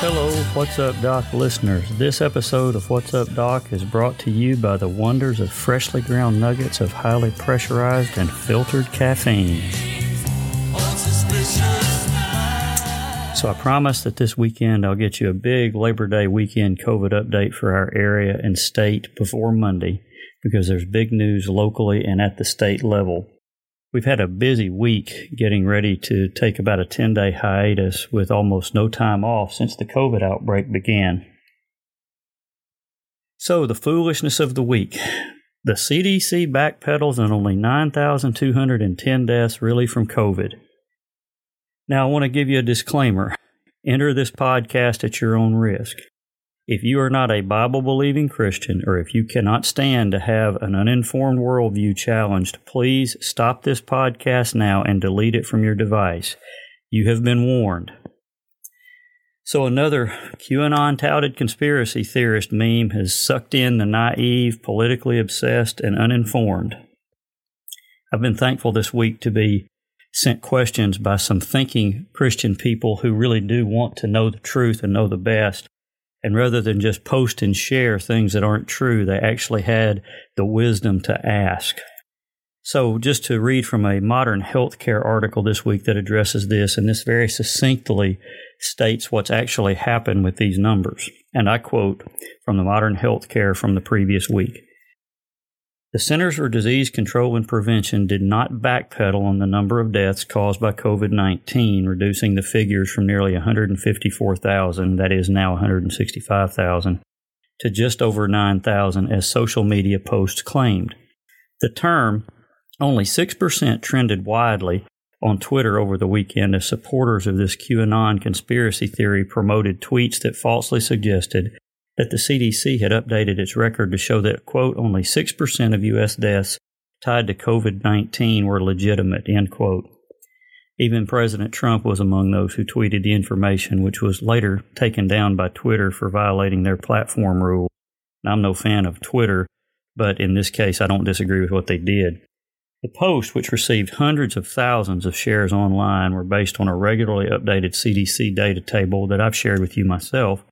Hello, what's Up Doc listeners. This episode of What's Up Doc is brought to you by the wonders of freshly ground nuggets of highly pressurized and filtered caffeine. So I promise that this weekend I'll get you a big Labor Day weekend COVID update for our area and state before Monday because there's big news locally and at the state level. We've had a busy week getting ready to take about a 10 day hiatus with almost no time off since the COVID outbreak began. So, the foolishness of the week. The CDC backpedals on only 9,210 deaths really from COVID. Now, I want to give you a disclaimer. Enter this podcast at your own risk. If you are not a Bible believing Christian, or if you cannot stand to have an uninformed worldview challenged, please stop this podcast now and delete it from your device. You have been warned. So, another QAnon touted conspiracy theorist meme has sucked in the naive, politically obsessed, and uninformed. I've been thankful this week to be sent questions by some thinking Christian people who really do want to know the truth and know the best. And rather than just post and share things that aren't true, they actually had the wisdom to ask. So, just to read from a modern healthcare article this week that addresses this, and this very succinctly states what's actually happened with these numbers. And I quote from the modern healthcare from the previous week. The Centers for Disease Control and Prevention did not backpedal on the number of deaths caused by COVID 19, reducing the figures from nearly 154,000, that is now 165,000, to just over 9,000, as social media posts claimed. The term only 6% trended widely on Twitter over the weekend as supporters of this QAnon conspiracy theory promoted tweets that falsely suggested that the CDC had updated its record to show that, quote, only 6% of U.S. deaths tied to COVID 19 were legitimate, end quote. Even President Trump was among those who tweeted the information, which was later taken down by Twitter for violating their platform rule. I'm no fan of Twitter, but in this case, I don't disagree with what they did. The post, which received hundreds of thousands of shares online, were based on a regularly updated CDC data table that I've shared with you myself,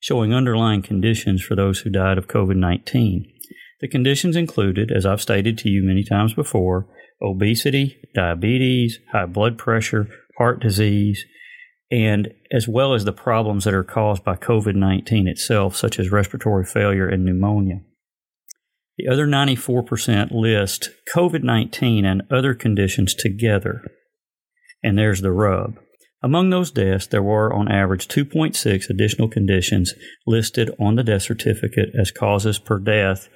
showing underlying conditions for those who died of COVID 19. The conditions included, as I've stated to you many times before, obesity, diabetes, high blood pressure, heart disease, and as well as the problems that are caused by COVID 19 itself, such as respiratory failure and pneumonia. The other 94% list COVID 19 and other conditions together. And there's the rub. Among those deaths, there were on average 2.6 additional conditions listed on the death certificate as causes per death,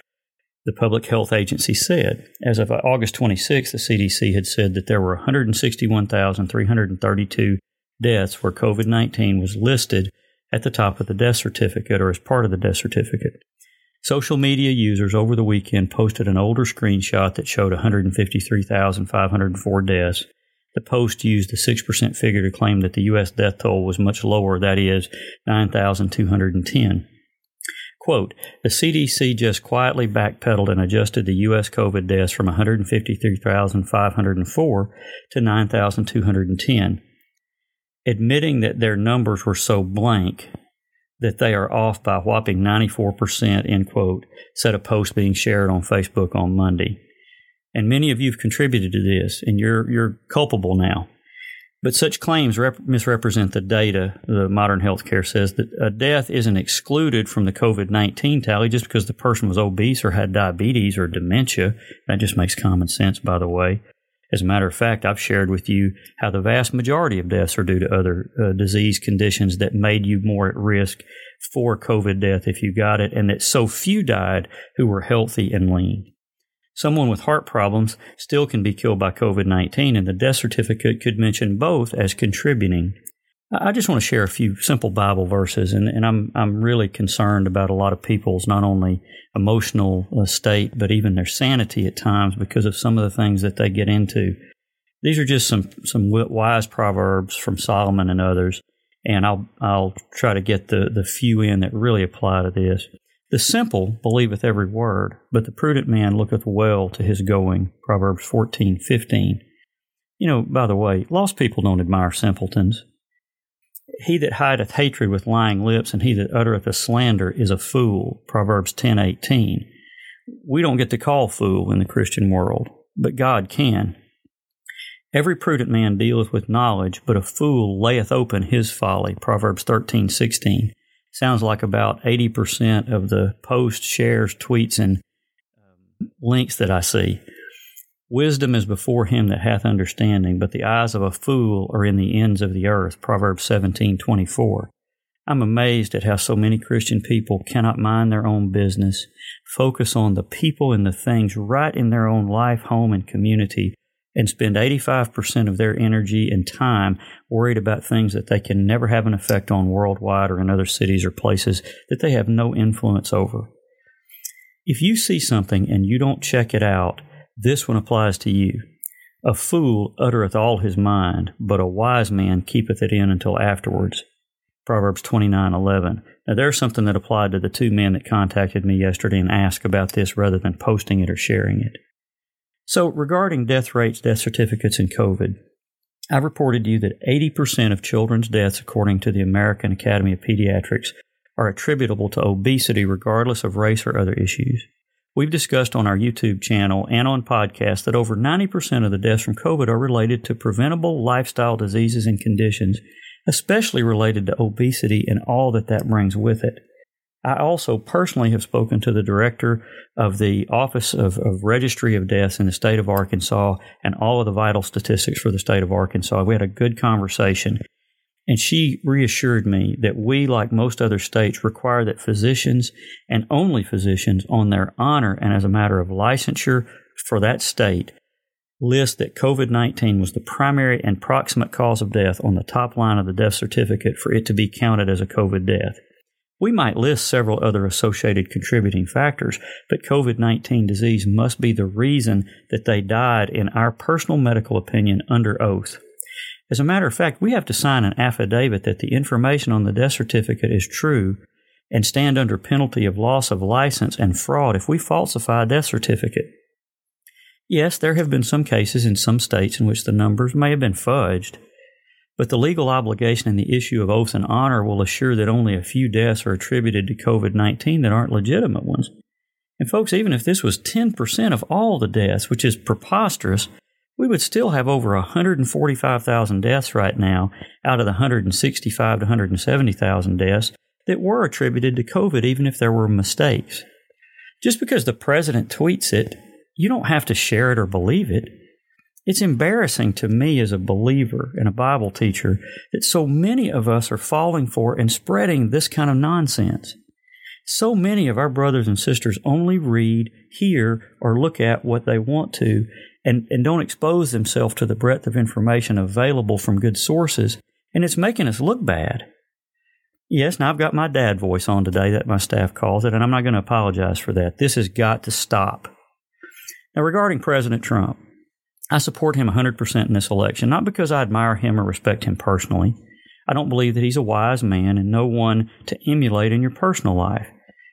the Public Health Agency said. As of August 26, the CDC had said that there were 161,332 deaths where COVID 19 was listed at the top of the death certificate or as part of the death certificate. Social media users over the weekend posted an older screenshot that showed 153,504 deaths. The Post used the 6% figure to claim that the U.S. death toll was much lower, that is, 9,210. Quote, the CDC just quietly backpedaled and adjusted the U.S. COVID deaths from 153,504 to 9,210, admitting that their numbers were so blank that they are off by a whopping 94%, end quote, said a post being shared on Facebook on Monday. And many of you have contributed to this, and you're, you're culpable now. But such claims rep- misrepresent the data. The modern healthcare says that a death isn't excluded from the COVID 19 tally just because the person was obese or had diabetes or dementia. That just makes common sense, by the way. As a matter of fact, I've shared with you how the vast majority of deaths are due to other uh, disease conditions that made you more at risk for COVID death if you got it, and that so few died who were healthy and lean. Someone with heart problems still can be killed by COVID 19, and the death certificate could mention both as contributing. I just want to share a few simple Bible verses, and, and I'm, I'm really concerned about a lot of people's not only emotional uh, state, but even their sanity at times because of some of the things that they get into. These are just some some wise proverbs from Solomon and others, and I'll I'll try to get the the few in that really apply to this. The simple believeth every word, but the prudent man looketh well to his going. Proverbs fourteen fifteen. You know, by the way, lost people don't admire simpletons. He that hideth hatred with lying lips, and he that uttereth a slander is a fool. Proverbs ten eighteen. We don't get to call fool in the Christian world, but God can. Every prudent man dealeth with knowledge, but a fool layeth open his folly. Proverbs thirteen sixteen. Sounds like about 80% of the posts, shares, tweets, and um, links that I see. Wisdom is before him that hath understanding, but the eyes of a fool are in the ends of the earth. Proverbs seventeen twenty four. I'm amazed at how so many Christian people cannot mind their own business, focus on the people and the things right in their own life, home, and community, and spend 85% of their energy and time worried about things that they can never have an effect on worldwide or in other cities or places that they have no influence over. If you see something and you don't check it out, this one applies to you. A fool uttereth all his mind, but a wise man keepeth it in until afterwards. Proverbs 29:11. Now there's something that applied to the two men that contacted me yesterday and asked about this rather than posting it or sharing it. So, regarding death rates, death certificates, and COVID, I've reported to you that 80% of children's deaths, according to the American Academy of Pediatrics, are attributable to obesity, regardless of race or other issues. We've discussed on our YouTube channel and on podcasts that over 90% of the deaths from COVID are related to preventable lifestyle diseases and conditions, especially related to obesity and all that that brings with it. I also personally have spoken to the director of the Office of, of, Registry of Deaths in the state of Arkansas and all of the vital statistics for the state of Arkansas. We had a good conversation. And she reassured me that we, like most other states, require that physicians and only physicians, on their honor and as a matter of licensure for that state, list that COVID 19 was the primary and proximate cause of death on the top line of the death certificate for it to be counted as a COVID death. We might list several other associated contributing factors, but COVID 19 disease must be the reason that they died, in our personal medical opinion, under oath. As a matter of fact, we have to sign an affidavit that the information on the death certificate is true and stand under penalty of loss of license and fraud if we falsify a death certificate. Yes, there have been some cases in some states in which the numbers may have been fudged, but the legal obligation and the issue of oath and honor will assure that only a few deaths are attributed to COVID 19 that aren't legitimate ones. And, folks, even if this was 10% of all the deaths, which is preposterous, we would still have over 145,000 deaths right now out of the 165 to 170,000 deaths that were attributed to COVID, even if there were mistakes. Just because the president tweets it, you don't have to share it or believe it. It's embarrassing to me as a believer and a Bible teacher that so many of us are falling for and spreading this kind of nonsense. So many of our brothers and sisters only read, hear, or look at what they want to and, and don't expose themselves to the breadth of information available from good sources, and it's making us look bad. Yes, now I've got my dad voice on today, that my staff calls it, and I'm not going to apologize for that. This has got to stop. Now, regarding President Trump, I support him 100% in this election, not because I admire him or respect him personally. I don't believe that he's a wise man and no one to emulate in your personal life.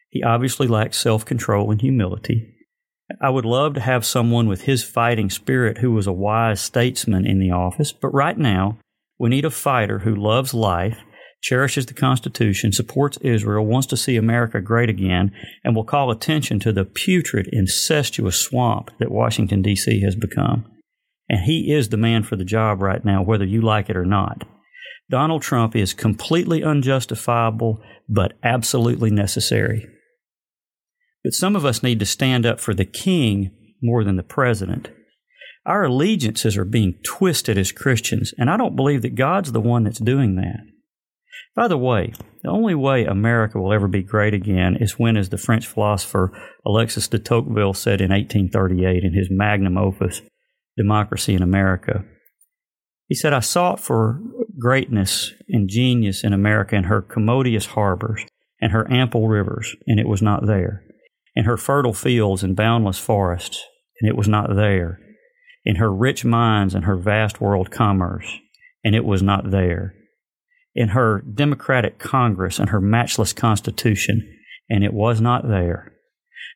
He obviously lacks self control and humility. I would love to have someone with his fighting spirit who was a wise statesman in the office, but right now, we need a fighter who loves life, cherishes the Constitution, supports Israel, wants to see America great again, and will call attention to the putrid, incestuous swamp that Washington, D.C. has become. And he is the man for the job right now, whether you like it or not. Donald Trump is completely unjustifiable, but absolutely necessary. But some of us need to stand up for the king more than the president. Our allegiances are being twisted as Christians, and I don't believe that God's the one that's doing that. By the way, the only way America will ever be great again is when, as the French philosopher Alexis de Tocqueville said in 1838 in his magnum opus, democracy in America. He said, I sought for greatness and genius in America in her commodious harbors and her ample rivers, and it was not there, in her fertile fields and boundless forests, and it was not there, in her rich mines and her vast world commerce, and it was not there. In her democratic Congress and her matchless Constitution, and it was not there.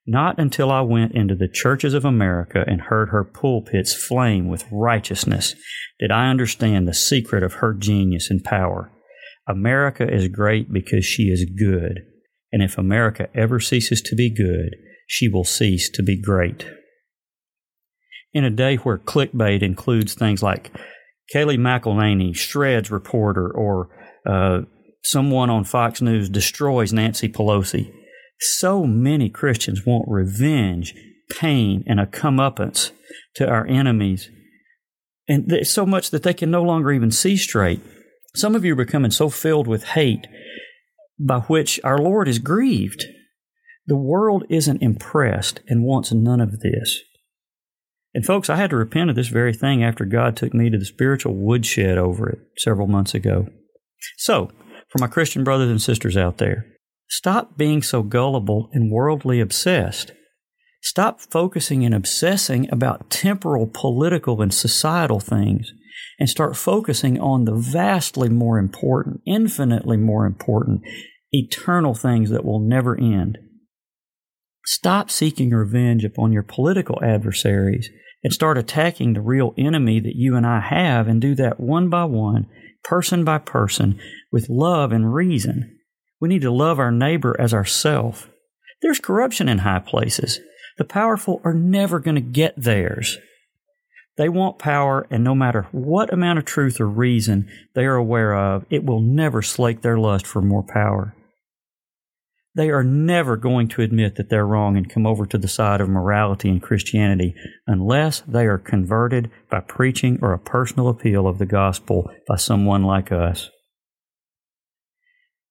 Not until I went into the churches of America and heard her pulpits flame with righteousness did I understand the secret of her genius and power. America is great because she is good, and if America ever ceases to be good, she will cease to be great. In a day where clickbait includes things like Kayleigh McEnany, Shreds reporter, or uh, someone on Fox News destroys Nancy Pelosi, so many Christians want revenge, pain, and a comeuppance to our enemies. And there's so much that they can no longer even see straight. Some of you are becoming so filled with hate by which our Lord is grieved. The world isn't impressed and wants none of this. And folks, I had to repent of this very thing after God took me to the spiritual woodshed over it several months ago. So, for my Christian brothers and sisters out there, Stop being so gullible and worldly obsessed. Stop focusing and obsessing about temporal, political, and societal things and start focusing on the vastly more important, infinitely more important, eternal things that will never end. Stop seeking revenge upon your political adversaries and start attacking the real enemy that you and I have and do that one by one, person by person, with love and reason. We need to love our neighbor as ourself. There's corruption in high places. The powerful are never going to get theirs. They want power, and no matter what amount of truth or reason they are aware of, it will never slake their lust for more power. They are never going to admit that they're wrong and come over to the side of morality and Christianity unless they are converted by preaching or a personal appeal of the gospel by someone like us.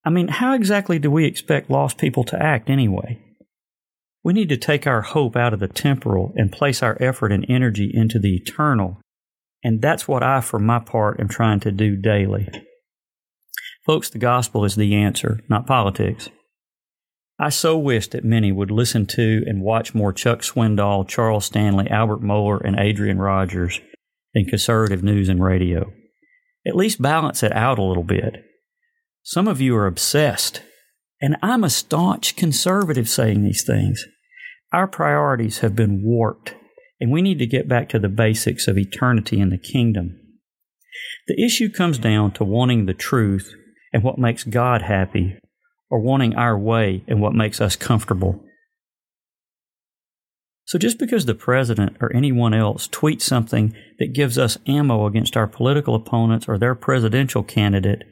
I mean, how exactly do we expect lost people to act anyway? We need to take our hope out of the temporal and place our effort and energy into the eternal. And that's what I, for my part, am trying to do daily. Folks, the gospel is the answer, not politics. I so wish that many would listen to and watch more Chuck Swindoll, Charles Stanley, Albert Mohler, and Adrian Rogers than conservative news and radio. At least balance it out a little bit. Some of you are obsessed, and I'm a staunch conservative saying these things. Our priorities have been warped, and we need to get back to the basics of eternity in the kingdom. The issue comes down to wanting the truth and what makes God happy, or wanting our way and what makes us comfortable. So just because the president or anyone else tweets something that gives us ammo against our political opponents or their presidential candidate,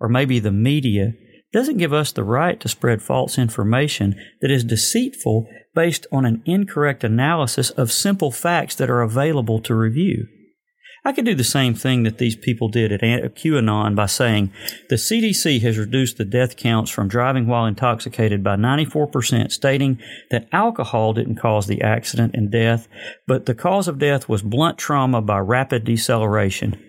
or maybe the media, doesn't give us the right to spread false information that is deceitful based on an incorrect analysis of simple facts that are available to review. I could do the same thing that these people did at QAnon by saying the CDC has reduced the death counts from driving while intoxicated by 94%, stating that alcohol didn't cause the accident and death, but the cause of death was blunt trauma by rapid deceleration.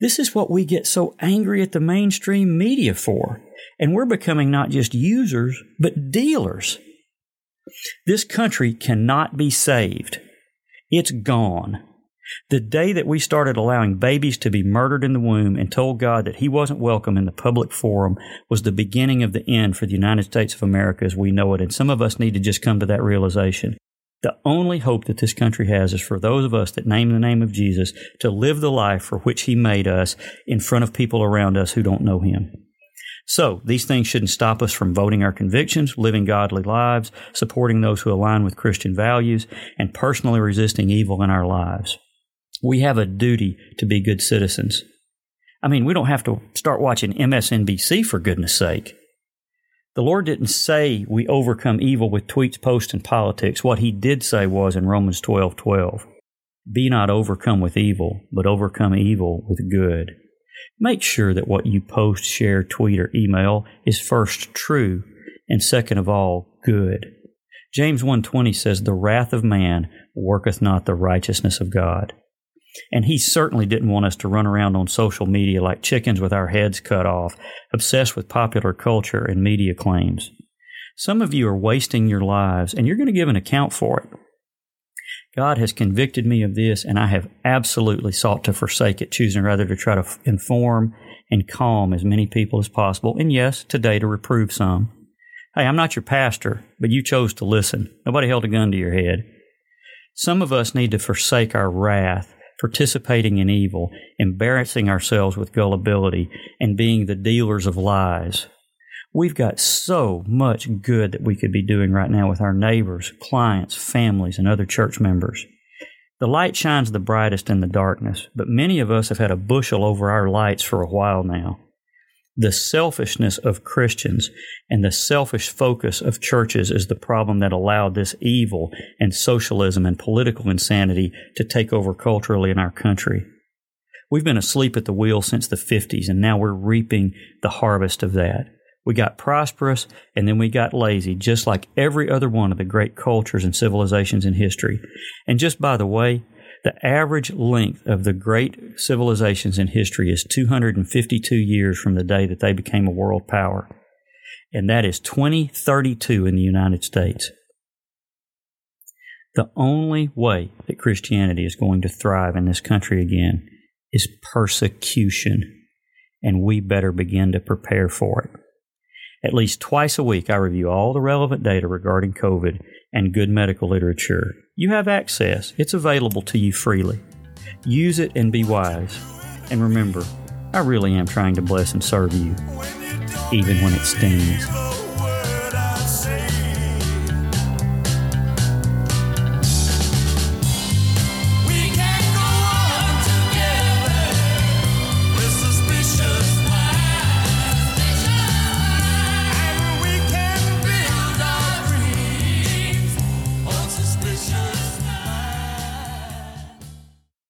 This is what we get so angry at the mainstream media for. And we're becoming not just users, but dealers. This country cannot be saved. It's gone. The day that we started allowing babies to be murdered in the womb and told God that He wasn't welcome in the public forum was the beginning of the end for the United States of America as we know it. And some of us need to just come to that realization. The only hope that this country has is for those of us that name the name of Jesus to live the life for which He made us in front of people around us who don't know Him. So, these things shouldn't stop us from voting our convictions, living godly lives, supporting those who align with Christian values, and personally resisting evil in our lives. We have a duty to be good citizens. I mean, we don't have to start watching MSNBC for goodness sake. The Lord didn't say we overcome evil with tweets, posts, and politics. What He did say was in Romans 12 12, Be not overcome with evil, but overcome evil with good. Make sure that what you post, share, tweet, or email is first true, and second of all, good. James 1:20 says the wrath of man worketh not the righteousness of God. And he certainly didn't want us to run around on social media like chickens with our heads cut off, obsessed with popular culture and media claims. Some of you are wasting your lives, and you're going to give an account for it. God has convicted me of this, and I have absolutely sought to forsake it, choosing rather to try to inform and calm as many people as possible, and yes, today to reprove some. Hey, I'm not your pastor, but you chose to listen. Nobody held a gun to your head. Some of us need to forsake our wrath, participating in evil, embarrassing ourselves with gullibility, and being the dealers of lies. We've got so much good that we could be doing right now with our neighbors, clients, families, and other church members. The light shines the brightest in the darkness, but many of us have had a bushel over our lights for a while now. The selfishness of Christians and the selfish focus of churches is the problem that allowed this evil and socialism and political insanity to take over culturally in our country. We've been asleep at the wheel since the 50s, and now we're reaping the harvest of that. We got prosperous and then we got lazy, just like every other one of the great cultures and civilizations in history. And just by the way, the average length of the great civilizations in history is 252 years from the day that they became a world power. And that is 2032 in the United States. The only way that Christianity is going to thrive in this country again is persecution. And we better begin to prepare for it. At least twice a week, I review all the relevant data regarding COVID and good medical literature. You have access, it's available to you freely. Use it and be wise. And remember, I really am trying to bless and serve you, even when it stings.